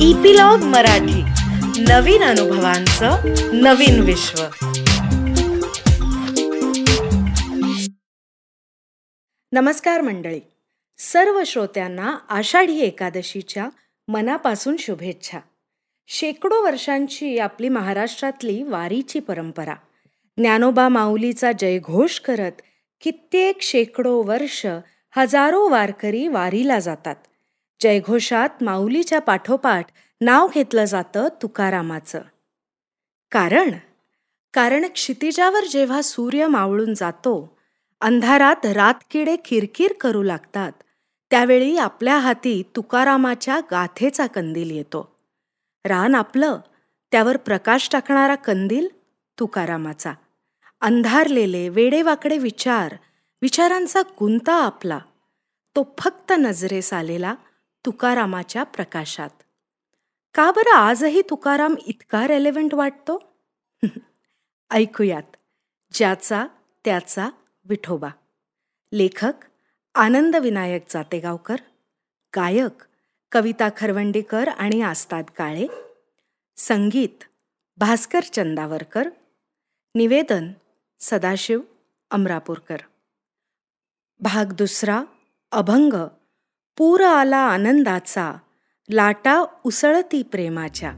Epilogue Marathi. नवीन अनुभवांचं नवीन विश्व. नमस्कार मंडळी. सर्व श्रोत्यांना आषाढी एकादशीच्या मनापासून शुभेच्छा. शेकडो वर्षांची आपली महाराष्ट्रातली वारीची परंपरा. ज्ञानोबा माऊलीचा जयघोष करत कित्येक शेकडो वर्ष हजारो वारकरी वारीला जातात. जयघोषात माऊलीच्या पाठोपाठ नाव घेतलं जातं तुकारामाचं. कारण कारण क्षितिजावर जेव्हा सूर्य मावळून जातो अंधारात रातकिडे किरकिर करू लागतात त्यावेळी आपल्या हाती तुकारामाच्या गाथेचा कंदील येतो. रान आपलं त्यावर प्रकाश टाकणारा कंदील तुकारामाचा. अंधारलेले वेडेवाकडे विचार विचारांचा गुंता आपला. तो फक्त नजरेस आलेला तुकारामाच्या प्रकाशात. का बरं आजही तुकाराम इतका रेलेव्हंट वाटतो? ऐकूयात. ज्याचा त्याचा विठोबा. लेखक आनंद विनायक जातेगावकर. गायक कविता खरवंडीकर आणि आस्ताद काळे. संगीत भास्कर चंदावरकर. निवेदन सदाशिव अमरापूरकर. भाग दुसरा अभंग पूर आला आनंदाचा लाटा उसळती प्रेमाच्या.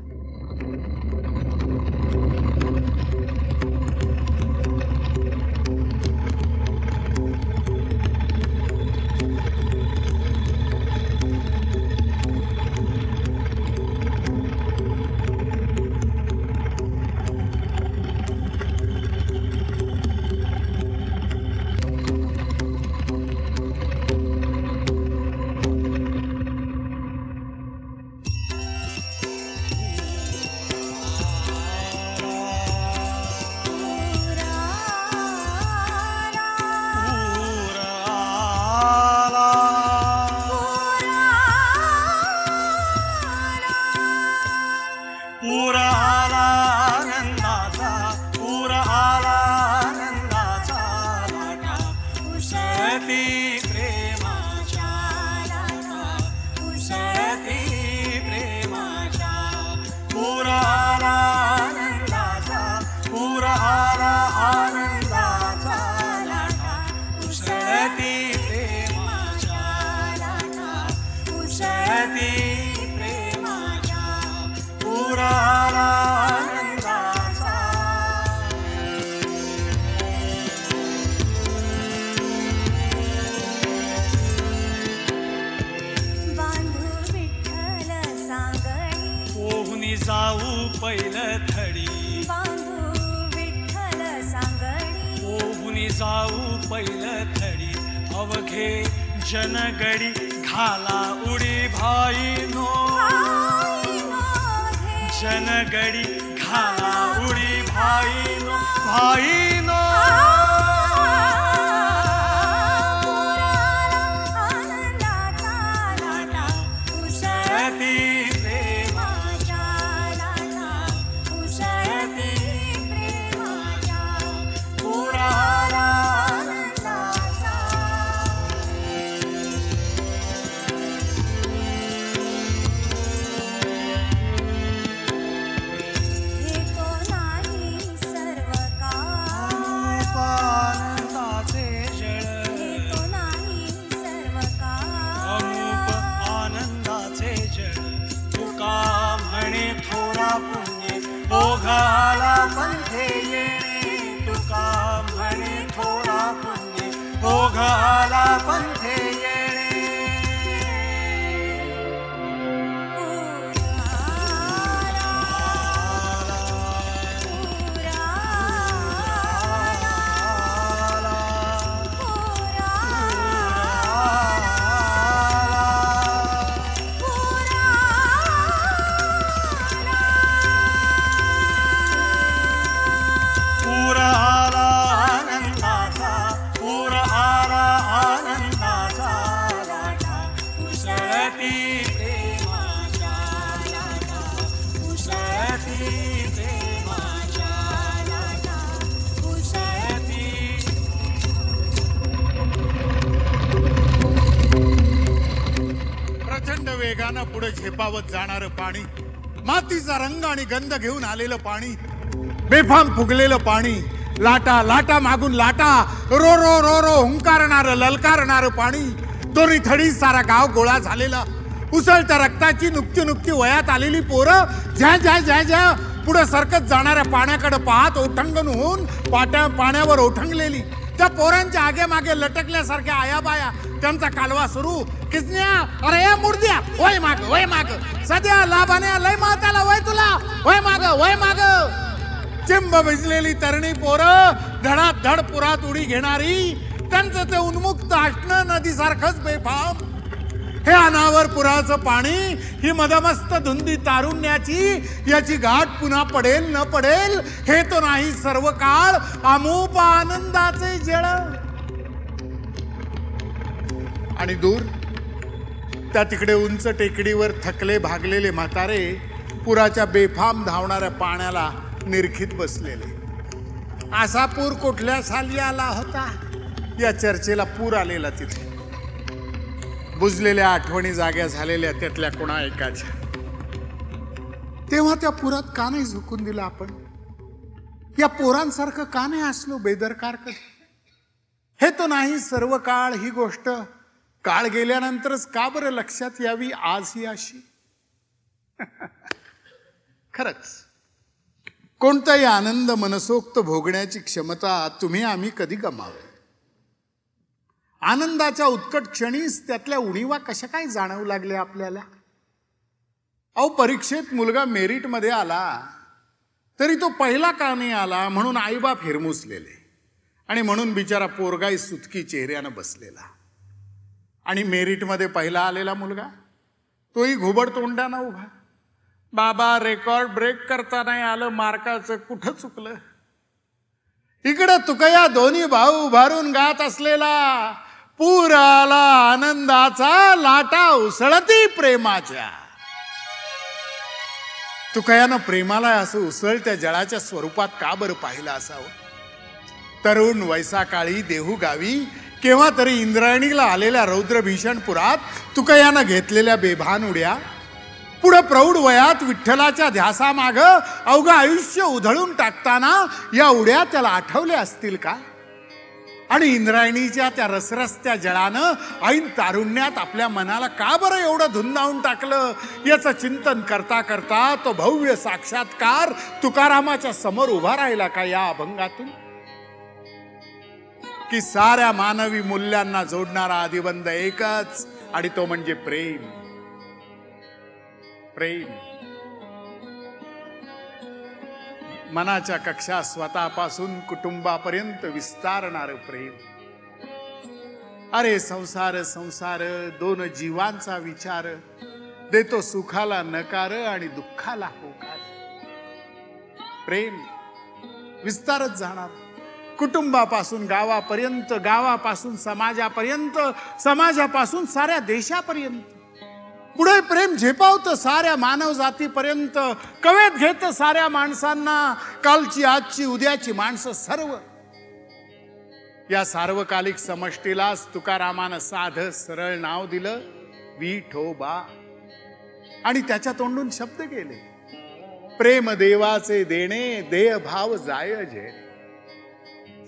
जाऊ पहिलं थडी अवघे जनगडी घाला उडी नो. जनगडी घाला उडी भाई नो भाई नो ओघाला पंथे येणे तुका म्हणे थोडा पुण्य ओघाला पंथे प्रचंड वेगानं पुढे झेपावत जाणारं पाणी मातीचा रंग आणि गंध घेऊन आलेलं पाणी बेफाम फुगलेलं पाणी लाटा लाटा मागून लाटा रो रो रो रो हुंकारणार ललकारणारं पाणी दोन्ही थडी सारा गाव गोळा झालेला उसळत्या रक्ताची नुकती नुकती वयात आलेली पोरं ज्या ज्या ज्या ज्या पुढं सरकत जाणाऱ्या पाण्याकडे पाहत ओठंगण होऊन पाट्या पाण्यावर ओठंगलेली. त्या पोरांच्या आगे मागे लटकल्यासारख्या आया बाया त्यांचा कालवा सुरू. किसन्या? अरे या मुर्द्या! वय माग वय माग. सध्या लाभाने लय माताला वय तुला. वय माग वय माग. चिंब भिजलेली तरणी पोरं धडात धड पुरात उडी घेणारी. त्यांचं ते उन्मुक्त असणं नदीसारखंच बेफाम. हे अनावर पुराचं पाणी ही मदमस्त धुंदी तारुण्याची याची गाठ पुन्हा पडेल न पडेल हे तो नाही सर्व काळ अमूप आनंदाचे जळ. आणि दूर त्या तिकडे उंच टेकडीवर थकले भागलेले म्हातारे पुराच्या बेफाम धावणाऱ्या पाण्याला निरखीत बसलेले. असा पूर कुठल्या साली आला होता? या चर्चेला पूर आलेला तिथे. बुजलेल्या आठवणी जाग्या झालेल्या त्यातल्या कोणा एकाच्या तेव्हा त्या पुरात का नाही झुकून दिलं आपण? या पोरांसारखं का नाही असलो बेदरकार कधी? हे तो नाही सर्व काळ ही गोष्ट. काळ गेल्यानंतरच का बरं लक्षात यावी आज ही अशी? खरंच. कोणताही आनंद मनसोक्त भोगण्याची क्षमता तुम्ही आम्ही कधी गमावे आनंदाच्या उत्कट क्षणीच त्यातल्या उणीवा कशा काय जाणवू लागल्या आपल्याला? अहो परीक्षेत मुलगा मेरिटमध्ये आला तरी तो पहिला का नाही आला म्हणून आईबाप हिरमुसलेले आणि म्हणून बिचारा पोरगाई सुतकी चेहऱ्यानं बसलेला. आणि मेरिटमध्ये पहिला आलेला मुलगा तोही घुबड तोंडानं उभा. बाबा रेकॉर्ड ब्रेक करता नाही आलं मार्काचं कुठं चुकलं? इकडं तुकया दोन्ही भाऊ उभारून गात असलेला. पूर आला आनंदाचा लाटा उसळती प्रेमाच्या. तुकयानं प्रेमाला असं उसळत्या जळाच्या स्वरूपात का बरं पाहिलं असावं? तरुण वैसा काळी देहू गावी केव्हा तरी इंद्रायणीला आलेल्या रौद्र भीषण पुरात तुकयानं घेतलेल्या बेभान उड्या पुढं प्रौढ वयात विठ्ठलाच्या ध्यासामाग अवघं आयुष्य उधळून टाकताना या उड्या त्याला आठवल्या असतील का? आणि इंद्रायणीच्या त्या रसरस्त्या जळानं ऐन तारुण्यात आपल्या मनाला का बरं एवढं धुंदावून टाकलं? याचं चिंतन करता करता तो भव्य साक्षात्कार तुकारामाच्या समोर उभा राहिला का या अभंगातून? की साऱ्या मानवी मूल्यांना जोडणारा आदिबंध एकच आणि तो म्हणजे प्रेम. प्रेम. मनाच्या कक्षा स्वतःपासून कुटुंबापर्यंत विस्तारणार प्रेम. अरे संसार संसार दोन जीवांचा विचार. देतो सुखाला नकार आणि दुःखाला होकार. प्रेम विस्तारच जाणार. कुटुंबापासून गावापर्यंत गावापासून समाजापर्यंत समाजापासून साऱ्या देशापर्यंत. पुढे प्रेम झेपावतं साऱ्या मानव जातीपर्यंत. कवेत घेत साऱ्या माणसांना. कालची आजची उद्याची माणसं सर्व. या सार्वकालिक समष्टीलाच तुकारामानं साध सरळ नाव दिलं. विठोबा आणि त्याच्या तोंडून शब्द गेले प्रेम देवाचे देणे देहभाव जाय जे.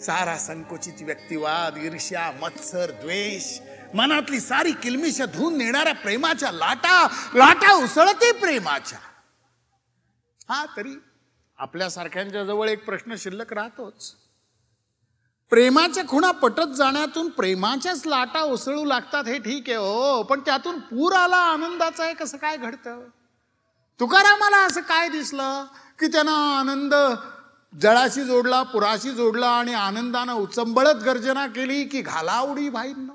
सारा संकुचित व्यक्तिवाद ईर्ष्या मत्सर द्वेष. मनातली सारी किलमिश धुवून नेणाऱ्या प्रेमाच्या लाटा लाटा उसळते प्रेमाच्या. हा तरी आपल्यासारख्यांच्या जवळ एक प्रश्न शिल्लक राहतोच. प्रेमाच्या खुणा पटत जाण्यातून प्रेमाच्याच लाटा उसळू लागतात हे ठीक आहे हो पण त्यातून पूर आला आनंदाचा आहे कसं काय घडतं? तुकारामाला असं काय दिसलं? की त्यानं आनंद जळाशी जोडला पुराशी जोडला आणि आनंदानं उचंबळत गर्जना केली की घाला उडी भाईंना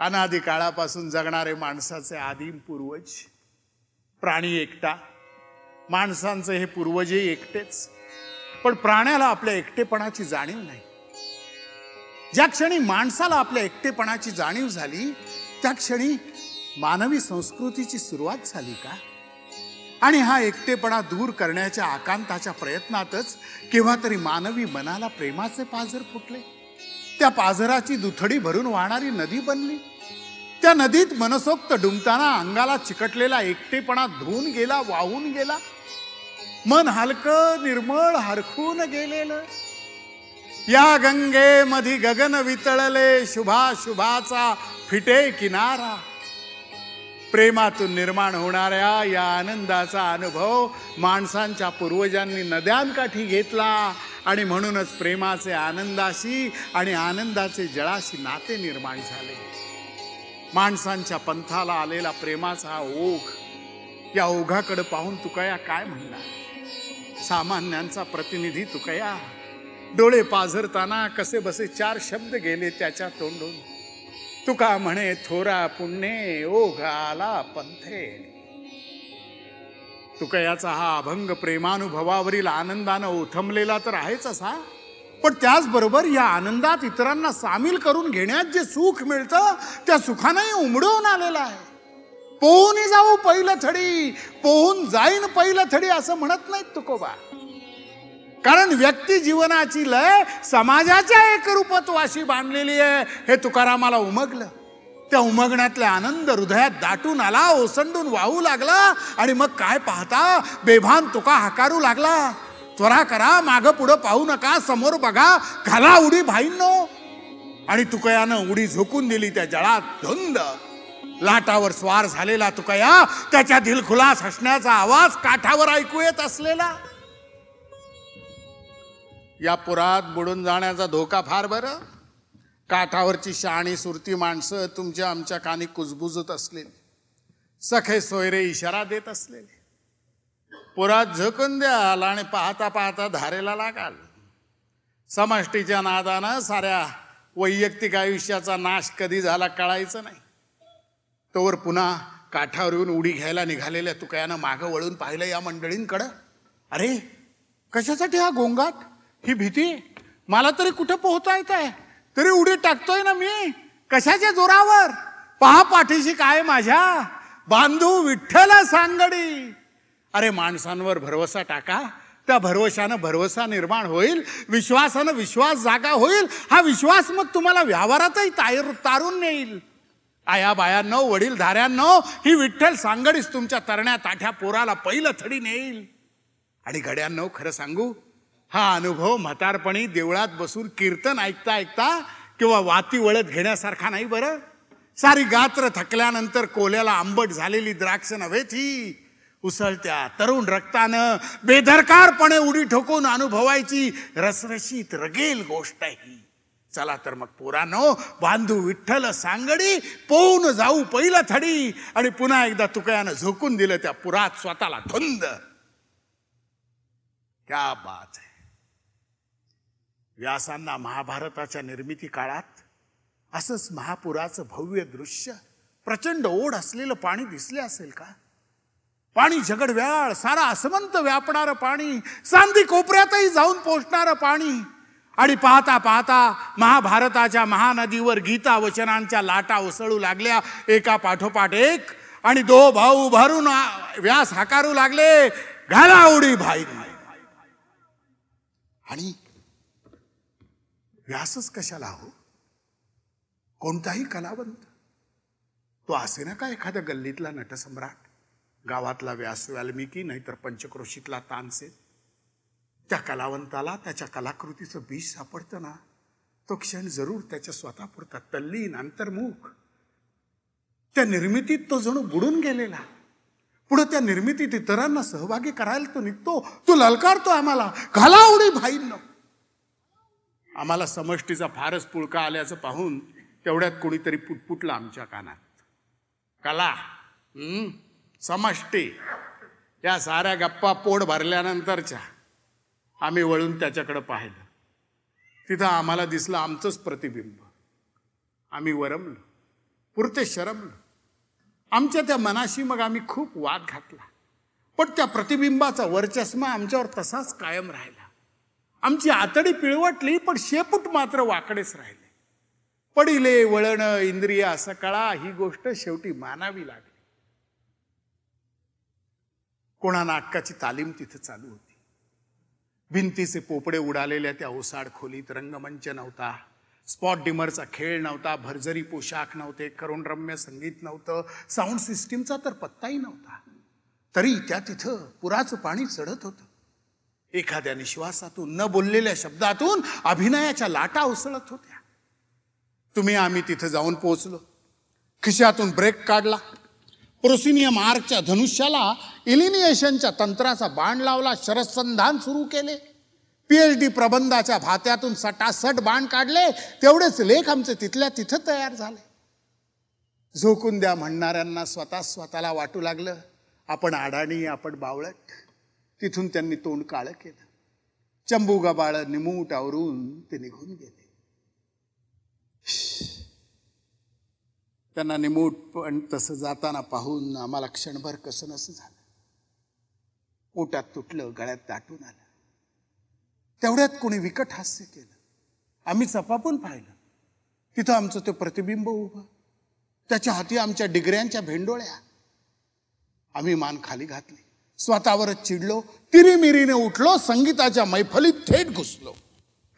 अनादी काळापासून जगणारे माणसाचे आदिम पूर्वज प्राणी एकटा. माणसांचे हे पूर्वजही एकटेच. पण प्राण्याला आपल्या एकटेपणाची जाणीव नाही. ज्या क्षणी माणसाला आपल्या एकटेपणाची जाणीव झाली त्या क्षणी मानवी संस्कृतीची सुरुवात झाली का? आणि हा एकटेपणा दूर करण्याच्या आकांताच्या प्रयत्नातच केव्हा तरी मानवी मनाला प्रेमाचे पाझर फुटले? त्या पाझराची दुथडी भरून वाहणारी नदी बनली. त्या नदीत मनसोक्त डुंबताना अंगाला चिकटलेला एकटेपणा धुवून गेला वाहून गेला. मन हलकं निर्मळ हरखून गेलेलं. या गंगे मधी गगन वितळले शुभा शुभाचा फिटे किनारा. प्रेमातून निर्माण होणाऱ्या या आनंदाचा अनुभव माणसांच्या पूर्वजांनी नद्यांकाठी घेतला. आणि म्हणूनच प्रेमाचे आनंदाशी आणि आनंदाचे जळाशी नाते निर्माण झाले. माणसांच्या पंथाला आलेला प्रेमाचा हा ओघ या ओघाकडे पाहून तुकया काय म्हणणार? सामान्यांचा प्रतिनिधी तुकया डोळे पाझरताना कसे बसे चार शब्द गेले त्याच्या तोंडून. तुका म्हणे थोरा पुण्ये ओघ आला पंथे. तुकयाचा हा अभंग प्रेमानुभवावरील आनंदानं ओथंबलेला तर आहेच असा. पण त्याचबरोबर या आनंदात इतरांना सामील करून घेण्यात जे सुख मिळतं त्या सुखानंही उमडवून आलेलं आहे. पोहून जाऊ पहिलं थडी पोहून जाईन पहिलं थडी असं म्हणत नाहीत तुकोबा. कारण व्यक्ती जीवनाची लय समाजाच्या एकरूपत्वाशी बांधलेली आहे हे तुकारामाला उमगलं. त्या उमगण्यातला आनंद हृदयात दाटून आला ओसंडून वाहू लागला आणि मग काय पाहता? बेभान तुका हाकारू लागला. त्वरा करा माग पुढं पाहू नका समोर बघा घाला उडी भाईंनो. आणि तुकयानं उडी झोकून दिली त्या जळात धुंद. लाटावर स्वार झालेला तुकया त्याच्या दिलखुलास हसण्याचा आवाज काठावर ऐकू येत असलेला. या पुरात बुडून जाण्याचा धोका फार बरं? काठावरची शहाणी सुरती माणसं तुमच्या आमच्या कानी कुजबुजत असलेली. सखे सोयरे इशारा देत असलेले. पुरात झकून द्याल आणि पाहता पाहता धारेला लागाल. समष्टीच्या नादानं साऱ्या वैयक्तिक आयुष्याचा नाश कधी झाला कळायचं नाही. तोवर पुन्हा काठावर येऊन उडी घ्यायला निघालेल्या तुकयानं मागं वळून पाहिलं या मंडळींकडं. अरे कशासाठी हा गोंगाट? ही भीती? मला तरी कुठं पोहता येत आहे? तरी उडी टाकतोय ना मी. कशाच्या जोरावर? पहा पाठीशी काय माझ्या. बांधू विठ्ठल सांगडी. अरे माणसांवर भरवसा टाका. त्या भरवशानं भरवसा निर्माण होईल. विश्वासानं विश्वास जागा होईल. हा विश्वास मग तुम्हाला व्यवहारातही तायर तारून नेईल. आया बायांनो वडील धाऱ्यांनो ही विठ्ठल सांगडीच तुमच्या तरण्या ताठ्या पोराला पहिलं थडी नेईल. आणि घड्यांनो खरं सांगू हा अनुभव म्हातारपणी देवळात बसून कीर्तन ऐकता ऐकता किंवा वाती वळत घेण्यासारखा नाही बरं? सारी गात्र थकल्यानंतर कोल्याला आंबट झालेली द्राक्ष नव्हे ती उसळत्या तरुण रक्तानं बेदरकारपणे उडी ठोकून अनुभवायची रसरशीत रगेल गोष्ट आहे ही. चला तर मग पुरानो बांधू विठ्ठल सांगडी पोहून जाऊ पहिलं थडी आणि पुन्हा एकदा तुकयानं झोकून दिलं त्या पुरात स्वतःला धुंद. क्या बात आहे व्यासांना महाभारताच्या निर्मिती काळात असंच महापुराचं भव्य दृश्य प्रचंड ओढ असलेलं पाणी दिसले असेल का? पाणी झगडव्याळ सारा असमंत व्यापणारं पाणी सांधी कोपऱ्यातही जाऊन पोचणारं पाणी. आणि पाहता पाहता महाभारताच्या महानदीवर गीता वचनांच्या लाटा उसळू लागल्या एका पाठोपाठ एक आणि दो भाऊ उभारून व्यास हाकारू लागले घाला उडी भाई. आणि व्यासच कशाला हो? कोणताही कलावंत. तो असे ना का एखाद्या गल्लीतला नटसम्राट? गावातला व्यास वाल्मिकी नाहीतर पंचक्रोशीतला तानसेन? त्या कलावंताला त्याच्या कलाकृतीचं बीज सापडतं ना? तो क्षण जरूर त्याच्या स्वतःपुरता तल्लीन अंतर्मुख. त्या निर्मितीत तो जणू बुडून गेलेला. पुढे त्या निर्मितीत इतरांना सहभागी करायला तो निघतो. तो ललकारतो आम्हाला. घाला उडी भाईंनो. आम्हाला समष्टीचा फारच पुळका आल्याचं पाहून तेवढ्यात कोणीतरी पुटपुटला आमच्या कानात. कला समष्टी. या साऱ्या गप्पा पोट भरल्यानंतरच्या आम्ही वळून त्याच्याकडं पाहिलं. तिथं आम्हाला दिसलं आमचंच प्रतिबिंब. आम्ही वरमलो पुरते शरमलो. आमच्या त्या मनाशी मग आम्ही खूप वाद घातला. पण त्या प्रतिबिंबाचा वर्चस्मा आमच्यावर तसाच कायम राहिला. आमची आतडी पिळवटली पण शेपूट मात्र वाकडेच राहिले. पडिले वळण इंद्रिय असं कळा ही गोष्ट शेवटी मानावी लागली. कोणा नाटकाची तालीम तिथे चालू होती. भिंतीचे पोपडे उडालेल्या त्या ओसाड खोलीत रंगमंच नव्हता. स्पॉट डिमरचा खेळ नव्हता भरजरी पोशाख नव्हते करुणरम्य संगीत नव्हतं साऊंड सिस्टीमचा तर पत्ताही नव्हता. तरी त्या तिथं पुराचं पाणी चढत होतं. एखाद्या निश्वासातून न बोललेल्या शब्दातून अभिनयाच्या लाटा उसळत होत्या. तुम्ही आम्ही तिथं जाऊन पोहोचलो. खिशातून ब्रेक काढला. प्रोसिनियम आर्कच्या धनुष्याला इलिनिएशनच्या तंत्राचा बाण लावला शरसंधान सुरू केले. पी एच डी प्रबंधाच्या भात्यातून सटासट बाण काढले तेवढेच लेख आमचे तिथल्या तिथं तयार झाले. झोकून द्या म्हणणाऱ्यांना स्वतः स्वतःला वाटू लागलं आपण अडाणी आपण बावळट. तिथून त्यांनी तोंड काळं केलं. चंबू गबाळ निमूट आवरून ते निघून गेले. त्यांना निमूट पण तसं जाताना पाहून आम्हाला क्षणभर कसं नसं झालं. पोटात तुटलं गळ्यात दाटून आलं. तेवढ्यात कोणी विकट हास्य केलं. आम्ही चपापून पाहिलं. तिथं आमचं ते प्रतिबिंब उभं. त्याच्या हाती आमच्या डिग्र्यांच्या भेंडोळ्या. आम्ही मान खाली घातली. स्वतःवरच चिडलो तिरीमिरीने उठलो संगीताच्या मैफलीत थेट घुसलो.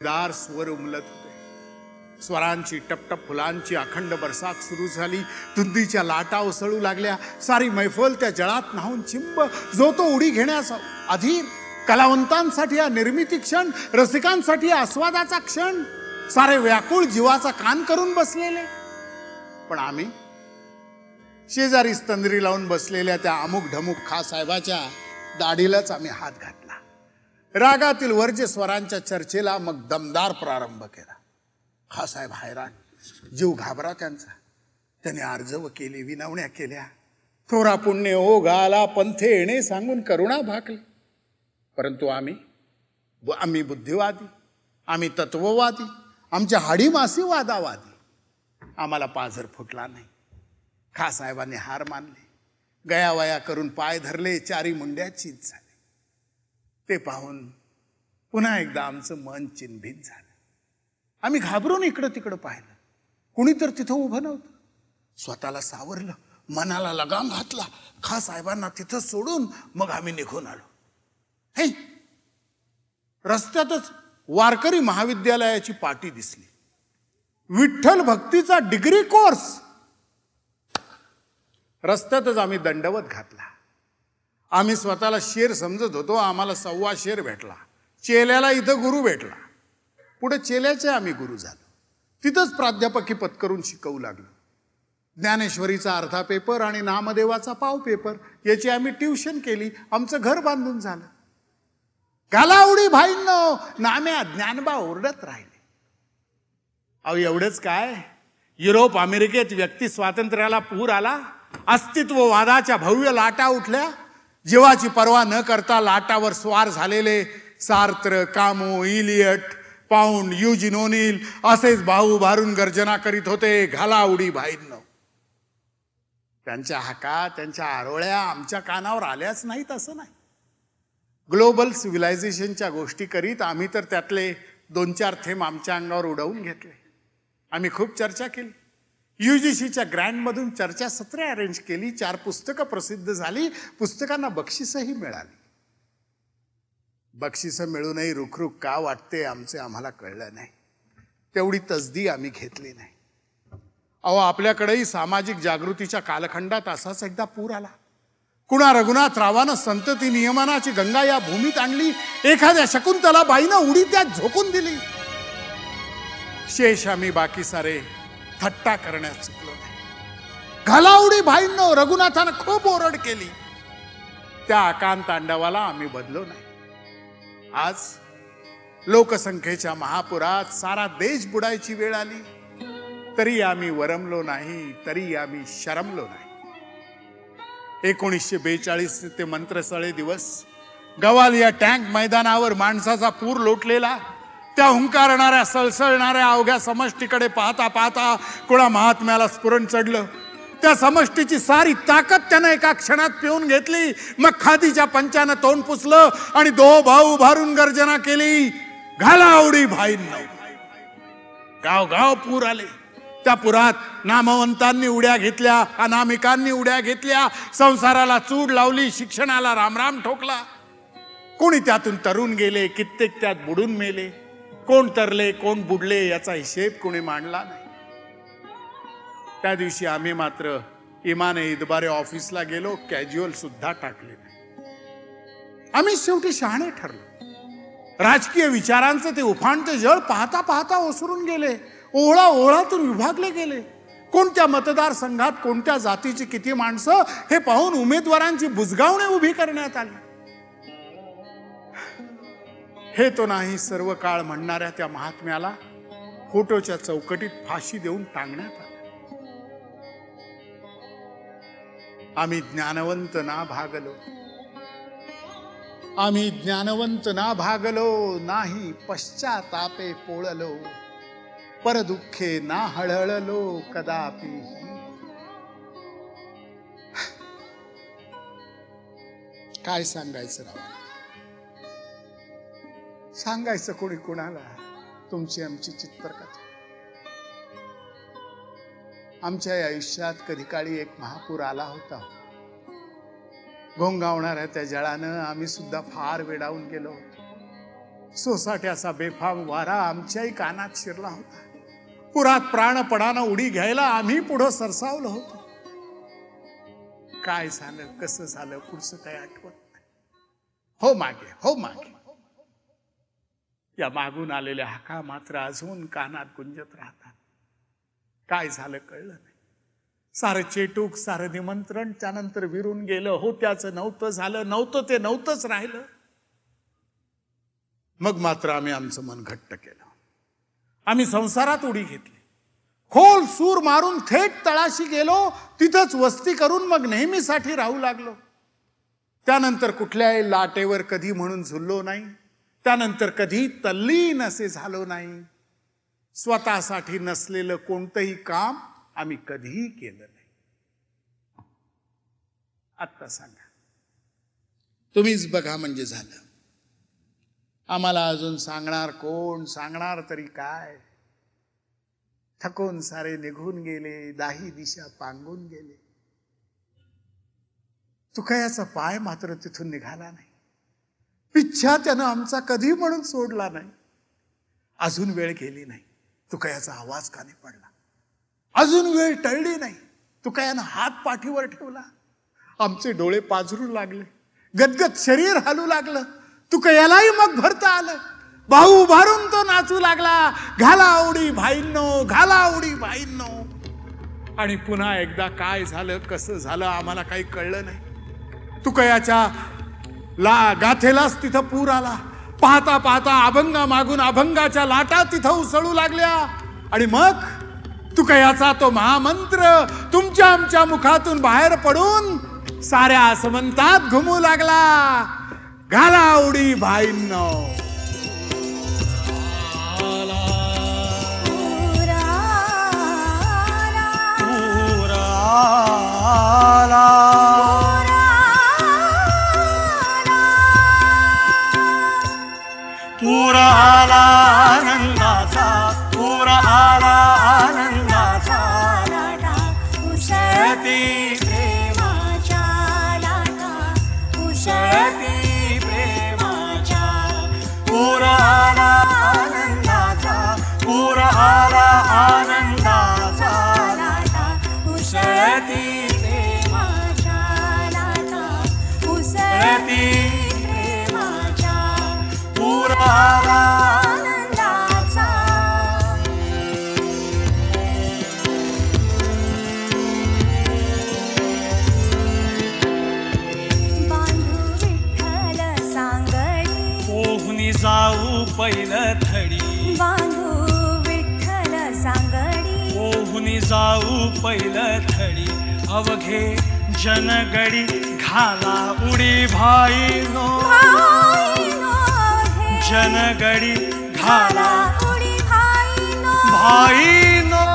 दार स्वर उमलत होते. स्वरांची टपटप फुलांची अखंड बरसात सुरू झाली. धुंदीच्या लाटा उसळू लागल्या. सारी मैफल त्या जळात न्हावून चिंब जो तो उडी घेण्यास अधीर. कलावंतांसाठी हा निर्मिती क्षण रसिकांसाठी आस्वादाचा क्षण. सारे व्याकुळ जीवाचा कान करून बसलेले. पण आम्ही शेजारी स्तंद्री लावून बसलेल्या त्या अमुक ढमुक खा साहेबाच्या दाढीलाच आम्ही हात घातला. रागातील वर्ज्य स्वरांच्या चर्चेला मग दमदार प्रारंभ केला. खा साहेब हैराण जीव घाबरा त्यांचा. त्याने अर्जव केली विनवण्या केल्या. थोरा पुण्य ओ गाला पंथे येणे सांगून करुणा भाकली. परंतु आम्ही आम्ही बुद्धिवादी आम्ही तत्ववादी आमच्या हाडीमासी वादावादी. आम्हाला पाझर फुटला नाही. खासाहेबांनी हार मानले. गयावया करून पाय धरले चारी मुंड्याचीच झाले. ते पाहून पुन्हा एकदा आमचं मन चिन्हित झालं. आम्ही घाबरून इकडं तिकडं पाहिलं. कुणी तर तिथं उभं नव्हतं. स्वतःला सावरलं मनाला लगाम घातला. खा साहेबांना तिथं सोडून मग आम्ही निघून आलो. हे रस्त्यातच वारकरी महाविद्यालयाची पाटी दिसली. विठ्ठल भक्तीचा डिग्री कोर्स. रस्त्यातच आम्ही दंडवत घातला. आम्ही स्वतःला शेर समजत होतो आम्हाला सव्वा शेर भेटला. चेल्याला इथं गुरु भेटला. पुढे चेल्याचे आम्ही गुरु झालो. तिथंच प्राध्यापकी पत्करून शिकवू लागलो. ज्ञानेश्वरीचा अर्धा पेपर आणि नामदेवाचा पाव पेपर याची आम्ही ट्युशन केली आमचं घर बांधून झालं. गालावडी भाईंनो नाम्या ज्ञानबा ओरडत राहिले. अहो एवढंच काय? युरोप अमेरिकेत व्यक्ती स्वातंत्र्याला पूर आला? अस्तित्ववादाच्या भव्य लाटा उठल्या. जीवाची पर्वा न करता लाटावर स्वार झालेले सार्त्र कामो इलियट पाऊंड युजिन ओनिल असेच भाऊ भारून गर्जना करीत होते घाला उडी भाईंनो त्यांच्या हाका त्यांच्या आरोळ्या आमच्या कानावर आल्याच नाहीत असं नाही. ग्लोबल सिव्हिलायझेशनच्या गोष्टी करीत आम्ही तर त्यातले दोन चार थेंब आमच्या अंगावर उडवून घेतले. आम्ही खूप चर्चा केली. यू जी सीच्या ग्रँडमधून चर्चासत्रे अरेंज केली चार पुस्तकं प्रसिद्ध झाली पुस्तकांना बक्षीसही मिळाली. बक्षिसं मिळूनही रुखरुख का वाटते आमचे आम्हाला कळलं नाही. तेवढी तसदी आम्ही घेतली नाही. अहो आपल्याकडेही सामाजिक जागृतीच्या कालखंडात असाच एकदा पूर आला. कुणा रघुनाथ रावानं संतती नियमनाची गंगा या भूमीत आणली एखाद्या शकुंतला बाईनं उडी त्यात झोकून दिली. शेष आम्ही बाकी सारे थट्टा करण्यात चुकलो नाही. घालावडी भाईंनो रघुनाथानं खूप ओरड केली. त्या आकांत तांडवाला आम्ही बदलो नाही. आज लोकसंख्येच्या महापुरात सारा देश बुडायची वेळ आली. तरी आम्ही वरमलो नाही तरी आम्ही शरमलो नाही. एकोणीसशे बेचाळीस ते मंत्रसळे दिवस गवाल या टँक मैदानावर माणसाचा पूर लोटलेला. त्या हुंकारणाऱ्या सळसळणाऱ्या अवघ्या समष्टीकडे पाहता पाहता कुणा महात्म्याला स्फुरण चढलं. त्या समष्टीची सारी ताकद त्यानं एका क्षणात पिऊन घेतली. मग खादीच्या पंचानं तोंड पुसलं आणि दो भाऊ उभारून गर्जना केली. घाला आवडी भाईंनो. गाव गाव पूर आले. त्या पुरात नामवंतांनी उड्या घेतल्या अनामिकांनी उड्या घेतल्या संसाराला चूड लावली शिक्षणाला रामराम ठोकला. कोणी त्यातून तरुण गेले कित्येक त्यात बुडून मेले. कोण तरले कोण बुडले याचा हिशेब कोणी मांडला नाही. त्या दिवशी आम्ही मात्र इमाने इदबारे ऑफिसला गेलो कॅज्युअल सुद्धा टाकले नाही. आम्ही शेवटी शहाणे ठरलो. राजकीय विचारांचं ते उफाणते जळ पाहता पाहता ओसरून गेले. ओळा ओळातून विभागले गेले. कोणत्या मतदारसंघात कोणत्या जातीची किती माणसं हे पाहून उमेदवारांची बुजगावणे उभी करण्यात आली. हे तो नाही सर्व काळ म्हणणाऱ्या त्या महात्म्याला फोटोच्या चौकटीत फाशी देऊन टांगण्यात आली. आम्ही ज्ञानवंत ना भागलो. आम्ही ज्ञानवंत ना भागलो नाही पश्चातापे पोळलो. परदुःखे ना हळहळलो कदापि. काय सांगायचं राव? सांगायचं कोणी कुणाला? तुमची आमची चित्रकथा. आमच्या या आयुष्यात कधी काळी एक महापूर आला होता. घोंगावणाऱ्या त्या जळानं आम्ही सुद्धा फार वेडावून गेलो होतो. सोसाट्याचा बेफाम वारा आमच्याही कानात शिरला होता. पुरात प्राणपणानं उडी घ्यायला आम्ही पुढं सरसावलो होतो. काय झालं कसं झालं पुढचं काय आठवत नाही. हो मागे हो मागे. या मागून आलेल्या हाका मात्र अजून कानात गुंजत राहतात. काय झालं कळलं नाही. सारं चेटूक सारं निमंत्रण त्यानंतर विरून गेलं. हो त्याचं नव्हतं झालं. नव्हतं ते नव्हतंच राहिलं. मग मात्र आम्ही आमचं मन घट्ट केलं. आम्ही संसारात उडी घेतली. खोल सूर मारून थेट तळाशी गेलो. तिथंच वस्ती करून मग नेहमीसाठी राहू लागलो. त्यानंतर कुठल्याही लाटेवर कधी म्हणून झुललो नाही. त्यानंतर कधी तल्लीन असे झालो नाही. स्वतःसाठी नसलेलं कोणतंही काम आम्ही कधीही केलं नाही. आत्ता सांगा. तुम्हीच बघा म्हणजे झालं. आम्हाला अजून सांगणार कोण? सांगणार तरी काय? थकून सारे निघून गेले दाही दिशा पांगून गेले. तुकयाचा पाय मात्र तिथून निघाला नाही? पिच्छा त्यानं आमचा कधी म्हणून सोडला नाही. अजून वेळ गेली नाही. तुकयाचा आवाज कानी पडला. अजून वेळ टळली नाही. तुकयानं हात पाठीवर ठेवला. आमचे डोळे पाझरू लागले. गदगद शरीर हालू लागलं. तुकयालाही मग भरता आलं. भाऊ उभारून तो नाचू लागला. घाला उडी भाईंनो घाला उडी भाईंनो. आणि पुन्हा एकदा काय झालं कसं झालं आम्हाला काही कळलं नाही. तुकयाच्या ला गाथेलाच तिथं पूर आला. पाहता पाहता अभंगा मागून अभंगाच्या लाटा तिथं उसळू लागल्या. आणि मग तुकयाचा तो महामंत्र तुमच्या आमच्या मुखातून बाहेर पडून साऱ्या आसमंतात घुमू लागला. घाला उडी भाईंनो. पुराला पूर आला जाऊ पहिलं थडी. अवघे जनगडी घाला उडी भाई नो जनगडी घाला. भाई नो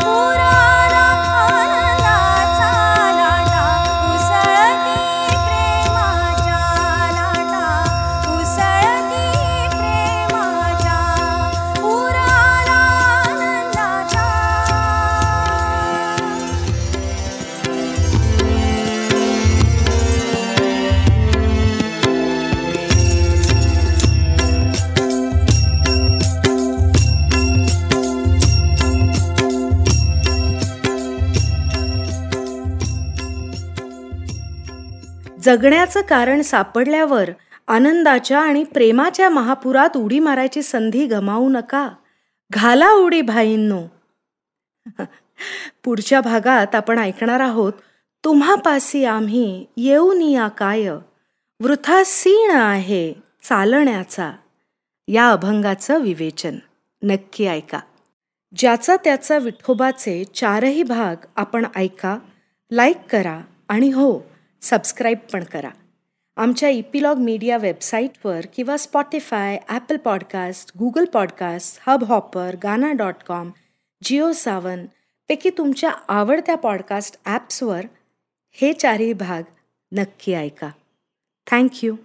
जगण्याचं कारण सापडल्यावर आनंदाच्या आणि प्रेमाच्या महापुरात उडी मारायची संधी गमावू नका. घाला उडी भाईंनो. पुढच्या भागात आपण ऐकणार आहोत तुम्हापासी आम्ही येऊन या काय? वृथा सीण आहे चालण्याचा. या अभंगाचं विवेचन. नक्की ऐका. ज्याचा त्याचा विठोबाचे चारही भाग आपण ऐका लाईक करा आणि हो सबस्क्राईब पण करा. आमच्या इपिलॉग मीडिया वेबसाईटवर किंवा Spotify Apple podcast Google podcast hub hopper Gaana dot com Jio Saavn पैकी तुमच्या आवडत्या पॉडकास्ट ॲप्सवर हे चारही भाग नक्की ऐका. थँक्यू